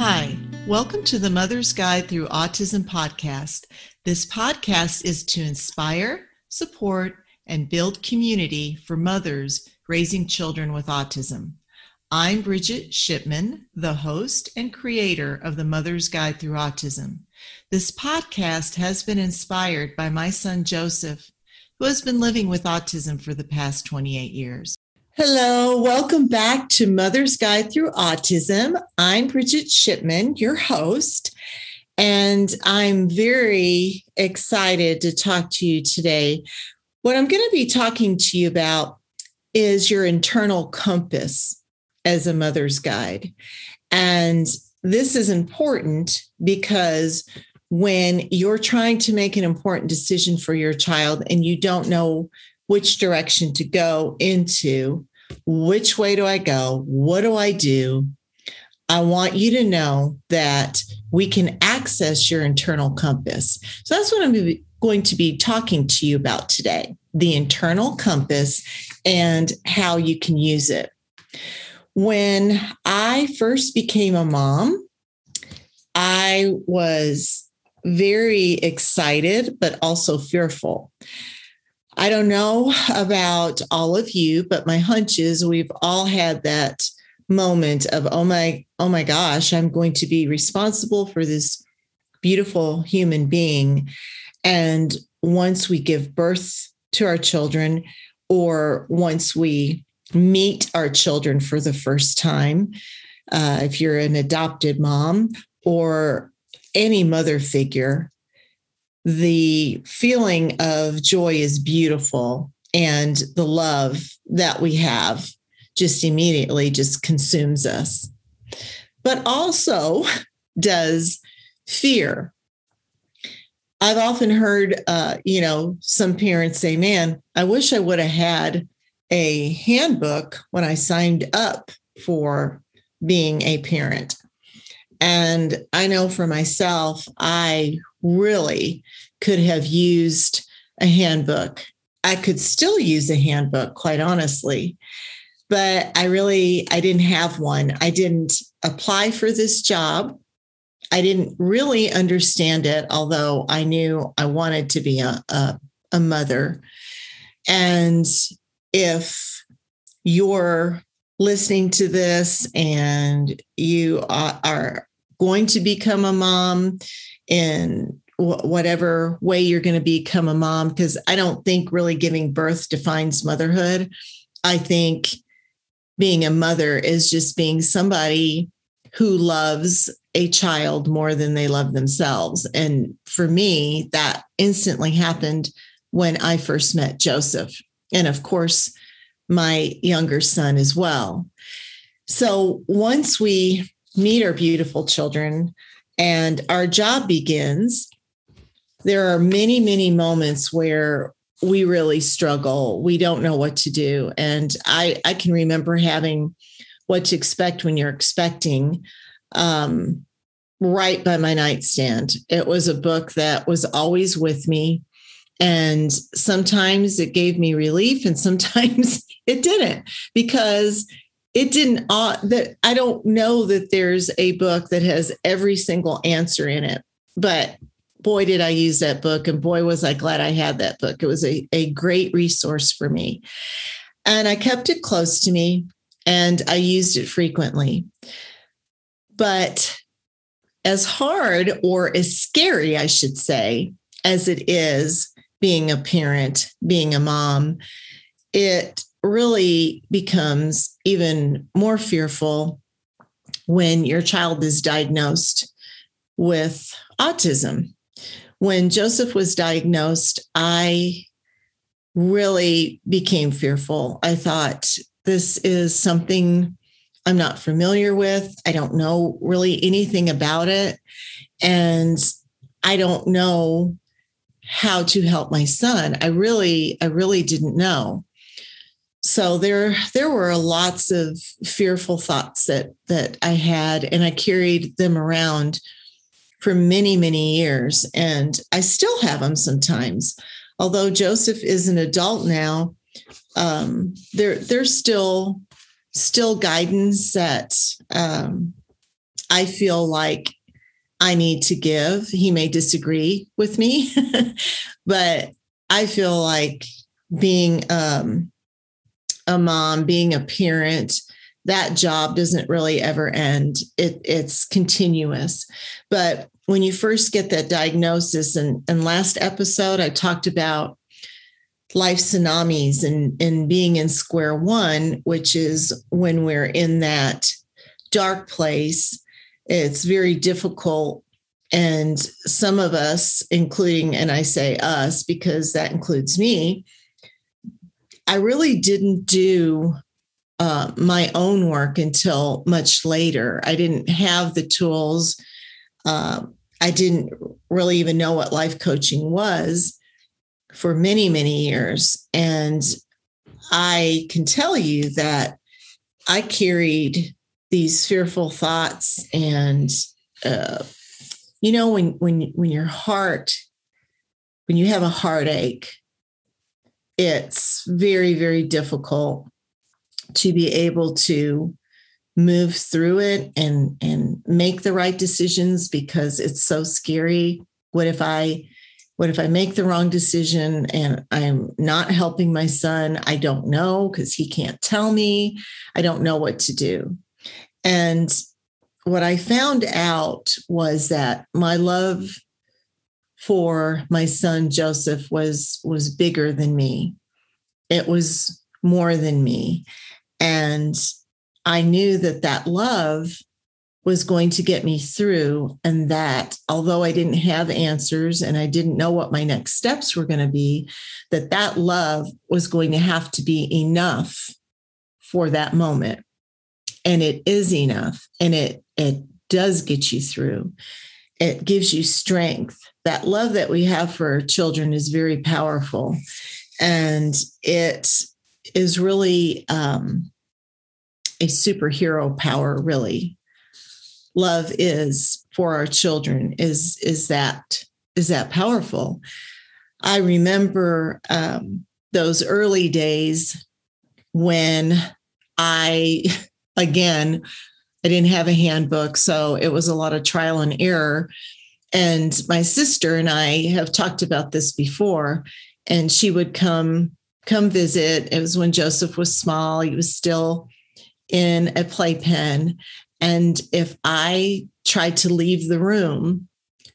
Hi, welcome to the Mother's Guide Through Autism podcast. This podcast is to inspire, support, and build community for mothers raising children with autism. I'm Bridget Shipman, the host and creator of the Mother's Guide Through Autism. This podcast has been inspired by my son Joseph, who has been living with autism for the past 28 years. Hello, welcome back to Mother's Guide Through Autism. I'm Bridget Shipman, your host, and I'm very excited to talk to you today. What I'm going to be talking to you about is your internal compass as a mother's guide. And this is important because when you're trying to make an important decision for your child and you don't know which direction to go into, which way do I go? What do I do? I want you to know that we can access your internal compass. So that's what I'm going to be talking to you about today the internal compass and how you can use it. When I first became a mom, I was very excited, but also fearful. I don't know about all of you, but my hunch is we've all had that moment of, oh my, oh my gosh, I'm going to be responsible for this beautiful human being. And once we give birth to our children, or once we meet our children for the first time, uh, if you're an adopted mom or any mother figure, the feeling of joy is beautiful and the love that we have just immediately just consumes us. But also does fear. I've often heard uh, you know some parents say man i wish i would have had a handbook when i signed up for being a parent. And i know for myself i really could have used a handbook. I could still use a handbook, quite honestly, but I really I didn't have one. I didn't apply for this job. I didn't really understand it, although I knew I wanted to be a, a, a mother. And if you're listening to this and you are, are going to become a mom in whatever way you're going to become a mom because i don't think really giving birth defines motherhood. I think being a mother is just being somebody who loves a child more than they love themselves. And for me that instantly happened when i first met joseph and of course my younger son as well. So once we meet our beautiful children and our job begins there are many, many moments where we really struggle. We don't know what to do. And I, I can remember having what to expect when you're expecting um, right by my nightstand. It was a book that was always with me. And sometimes it gave me relief and sometimes it didn't because it didn't uh, that I don't know that there's a book that has every single answer in it, but boy, did I use that book. And boy, was I glad I had that book. It was a, a great resource for me. And I kept it close to me and I used it frequently. But as hard or as scary, I should say, as it is being a parent, being a mom, it really becomes even more fearful when your child is diagnosed with autism when Joseph was diagnosed, I really became fearful. I thought, this is something I'm not familiar with. I don't know really anything about it. And I don't know how to help my son. I really, I really didn't know. So there, there were lots of fearful thoughts that that I had, and I carried them around for many, many years. And I still have them sometimes. Although Joseph is an adult now, um, there, there's still still guidance that um, I feel like I need to give. He may disagree with me, but I feel like being um, a mom, being a parent, that job doesn't really ever end. It, it's continuous. But when you first get that diagnosis, and, and last episode, I talked about life tsunamis and, and being in square one, which is when we're in that dark place. It's very difficult. And some of us, including, and I say us because that includes me, I really didn't do uh, my own work until much later. I didn't have the tools. Uh, I didn't really even know what life coaching was for many, many years. And I can tell you that I carried these fearful thoughts and uh, you know when when when your heart when you have a heartache it's very, very difficult to be able to move through it and and make the right decisions because it's so scary. What if i what if i make the wrong decision and i'm not helping my son? I don't know because he can't tell me. I don't know what to do. And what i found out was that my love for my son Joseph was was bigger than me. It was more than me. And I knew that that love was going to get me through and that although I didn't have answers and I didn't know what my next steps were going to be that that love was going to have to be enough for that moment. And it is enough and it it does get you through. It gives you strength that love that we have for our children is very powerful. And it is really um, a superhero power, really. Love is for our children is is that is that powerful. I remember um, those early days when I again I didn't have a handbook, so it was a lot of trial and error. And my sister and I have talked about this before, and she would come come visit. It was when Joseph was small. He was still in a playpen. And if I tried to leave the room,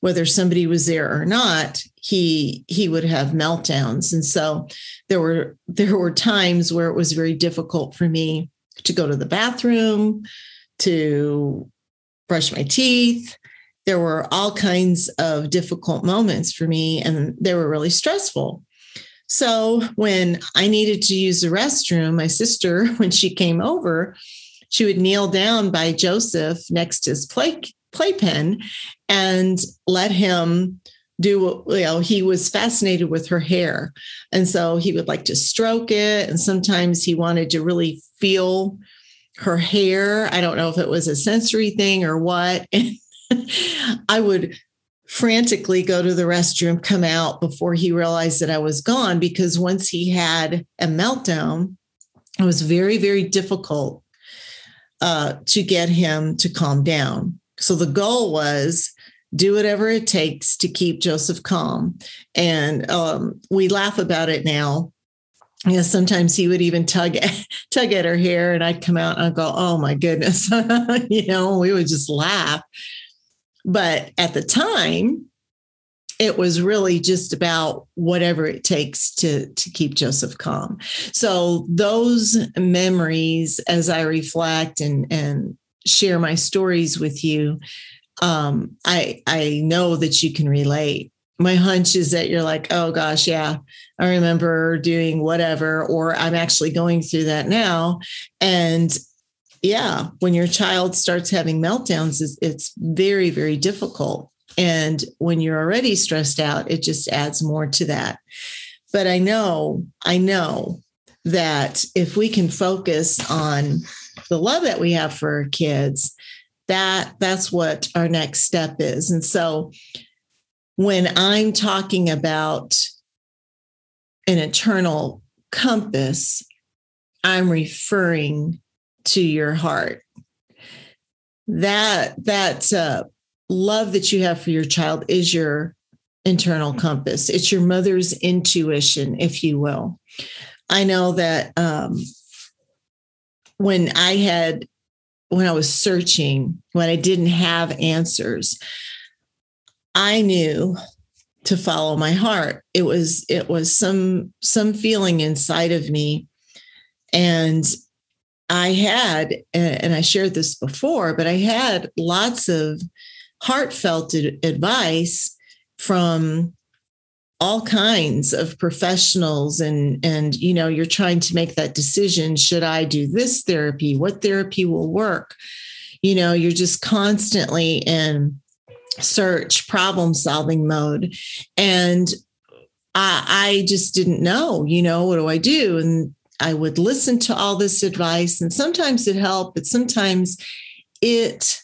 whether somebody was there or not, he he would have meltdowns. And so there were there were times where it was very difficult for me to go to the bathroom, to brush my teeth, there were all kinds of difficult moments for me, and they were really stressful. So when I needed to use the restroom, my sister, when she came over, she would kneel down by Joseph next to his play playpen and let him do what you know he was fascinated with her hair. And so he would like to stroke it and sometimes he wanted to really feel her hair. I don't know if it was a sensory thing or what I would frantically go to the restroom, come out before he realized that I was gone because once he had a meltdown, it was very, very difficult uh, to get him to calm down. So the goal was do whatever it takes to keep Joseph calm. And um, we laugh about it now. You sometimes he would even tug at, tug at her hair, and I'd come out and I'd go, "Oh my goodness!" you know, we would just laugh but at the time, it was really just about whatever it takes to to keep Joseph calm. So those memories, as I reflect and and share my stories with you, um, I I know that you can relate. My hunch is that you're like, oh gosh, yeah, I remember doing whatever, or I'm actually going through that now, and yeah, when your child starts having meltdowns, it's, it's very, very difficult. And when you're already stressed out, it just adds more to that. But I know, I know that if we can focus on the love that we have for our kids, that that's what our next step is. And so when I'm talking about an eternal compass, I'm referring to your heart. that that uh, love that you have for your child is your internal compass. It's your mother's intuition, if you will. I know that um, when I had, when I was searching, when I didn't have answers, I knew to follow my heart. It was it was some some feeling inside of me, and I had, and I shared this before, but I had lots of heartfelt advice from all kinds of professionals and and you know you're trying to make that decision should i do this therapy? What therapy will work? You know you're just constantly in search problem solving mode. And I, I just didn't know you know what do i do? And i would listen to all this advice and sometimes it helped but sometimes it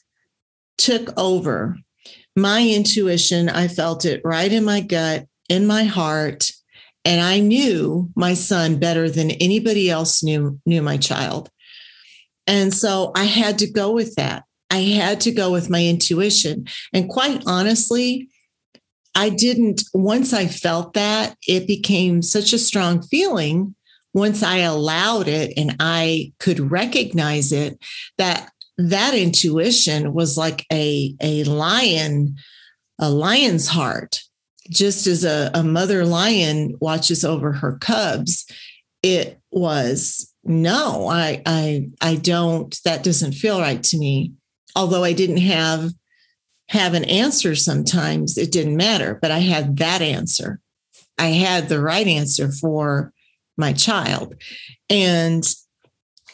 took over my intuition, I felt it right in my gut, in my heart. And I knew my son better than anybody else knew, knew my child. And so I had to go with that. I had to go with my intuition. And quite honestly, I didn't, once I felt that, it became such a strong feeling. Once I allowed it and I could recognize it, that that intuition was like a a lion a lion's heart. Just as a, a mother lion watches over her cubs it was no i i i don't that doesn't feel right to me. Although i didn't have have an answer sometimes it didn't matter but i had that answer. I had the right answer for my child and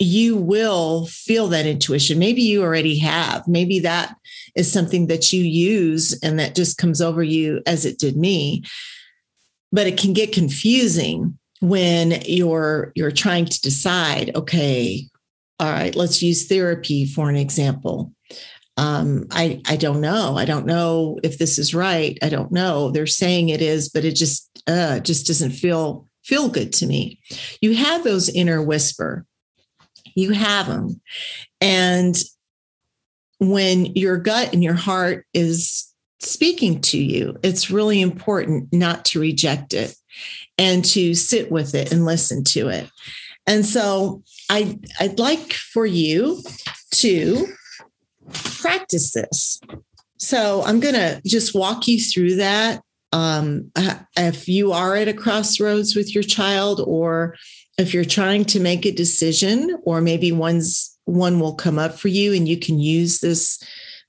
you will feel that intuition. Maybe you already have. Maybe that is something that you use and that just comes over you as it did me. But it can get confusing when you're you're trying to decide, okay, all right, let's use therapy for an example. Um, I I don't know. I don't know if this is right. I don't know. They're saying it is, but it just uh, just doesn't feel feel good to me. You have those inner whisper you have them. And when your gut and your heart is speaking to you, it's really important not to reject it and to sit with it and listen to it. And so I, I'd like for you to practice this. So I'm going to just walk you through that. Um, if you are at a crossroads with your child or if you're trying to make a decision or maybe one's one will come up for you and you can use this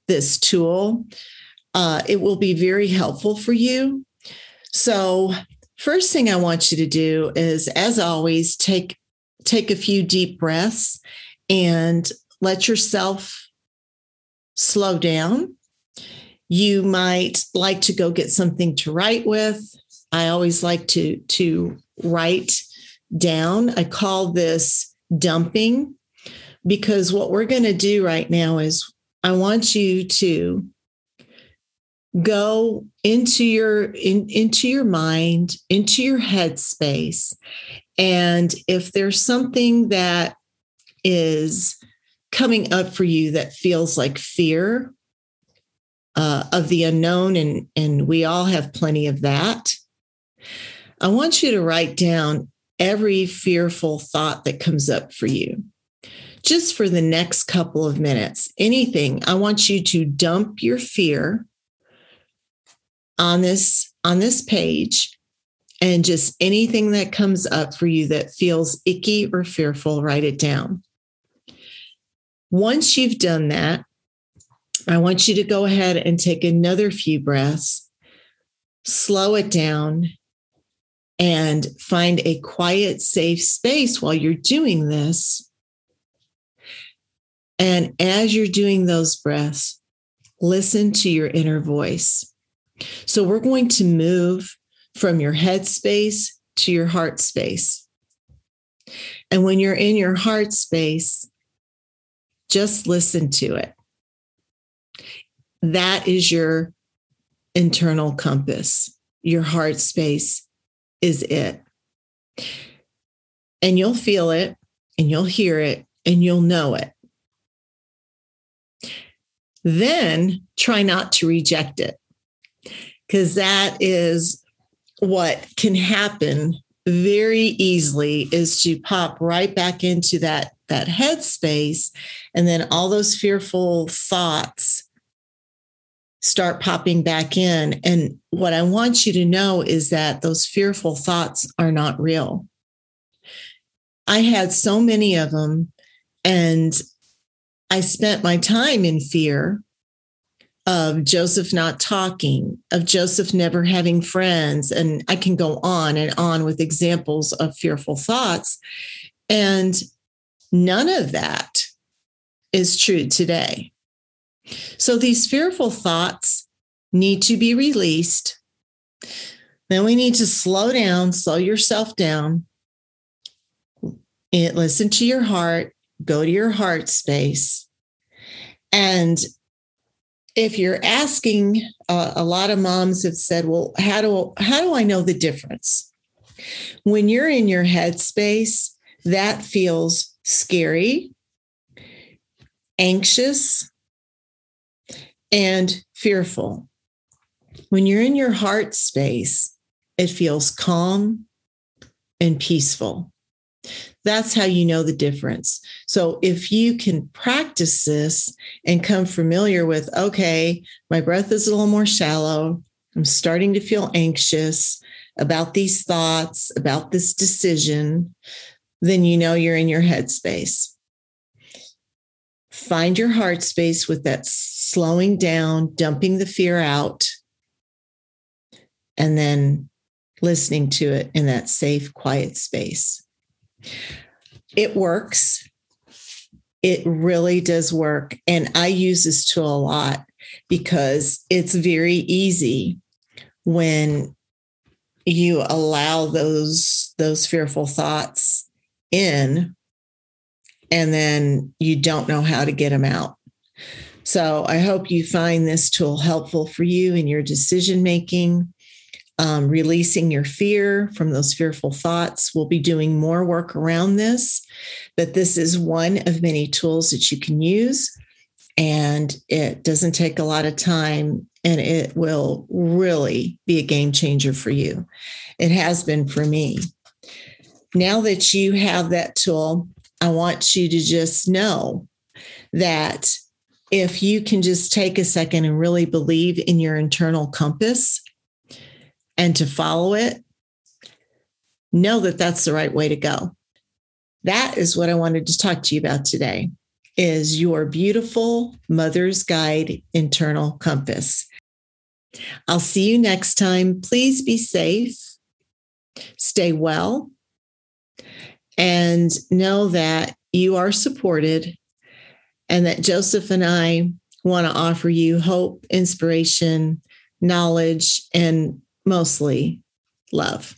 this tool uh, it will be very helpful for you. So first thing i want you to do is as always take take a few deep breaths and let yourself slow down you might like to go get something to write with i always like to to write down. I call this dumping because what we're going to do right now is I want you to go into your in, into your mind, into your headspace. And if there's something that is coming up for you that feels like fear uh, of the unknown, and, and we all have plenty of that, I want you to write down every fearful thought that comes up for you. Just for the next couple of minutes, anything, I want you to dump your fear on this on this page and just anything that comes up for you that feels icky or fearful, write it down. Once you've done that, I want you to go ahead and take another few breaths, slow it down, and find a quiet, safe space while you're doing this. And as you're doing those breaths, listen to your inner voice. So we're going to move from your head space to your heart space. And when you're in your heart space, just listen to it. That is your internal compass, your heart space is it. And you'll feel it and you'll hear it and you'll know it. then try not to reject it because that is what can happen very easily is to pop right back into that that headspace and then all those fearful thoughts start popping back in and what i want you to know is that those fearful thoughts are not real i had so many of them and i spent my time in fear of Joseph not talking, of Joseph never having friends. And I can go on and on with examples of fearful thoughts. And none of that is true today. So these fearful thoughts need to be released. Then we need to slow down, slow yourself down, and listen to your heart, go to your heart space. And if you're asking, uh, a lot of moms have said, "Well, how do how do I know the difference?" When you're in your head space, that feels scary, anxious, and fearful. When you're in your heart space, it feels calm and peaceful. That's how you know the difference. So if you can practice this and come familiar with, okay, my breath is a little more shallow. I'm starting to feel anxious about these thoughts, about this decision, then you know you're in your headspace. Find your heart space with that slowing down, dumping the fear out, and then listening to it in that safe, quiet space. It works. It really does work. And I use this tool a lot because it's very easy when you allow those those fearful thoughts in and then you don't know how to get them out. So I hope you find this tool helpful for you in your decision making um, releasing your fear from those fearful thoughts. We'll be doing more work around this, but this is one of many tools that you can use. And it doesn't take a lot of time and it will really be a game changer for you. It has been for me. Now that you have that tool, I want you to just know that if you can just take a second and really believe in your internal compass, and to follow it, know that that's the right way to go. That is what I wanted to talk to you about today is your beautiful mother's guide internal compass. I'll see you next time. Please be safe, stay well, and know that you are supported and that Joseph and I want to offer you hope, inspiration, knowledge, and mostly love.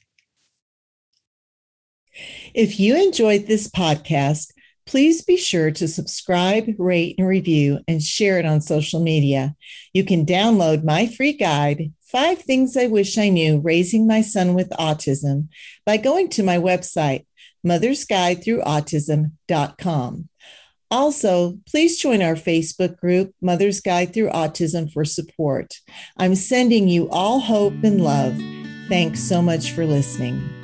If you enjoyed this podcast, please be sure to subscribe, rate, and review, and share it on social media. You can download my free guide, Five Things I Wish I Knew Raising My Son with Autism, by going to my website, mothersguidethroughautism.com. Also, please join our Facebook group, Mother's Guide Through Autism, for support. I'm sending you all hope and love. Thanks so much for listening.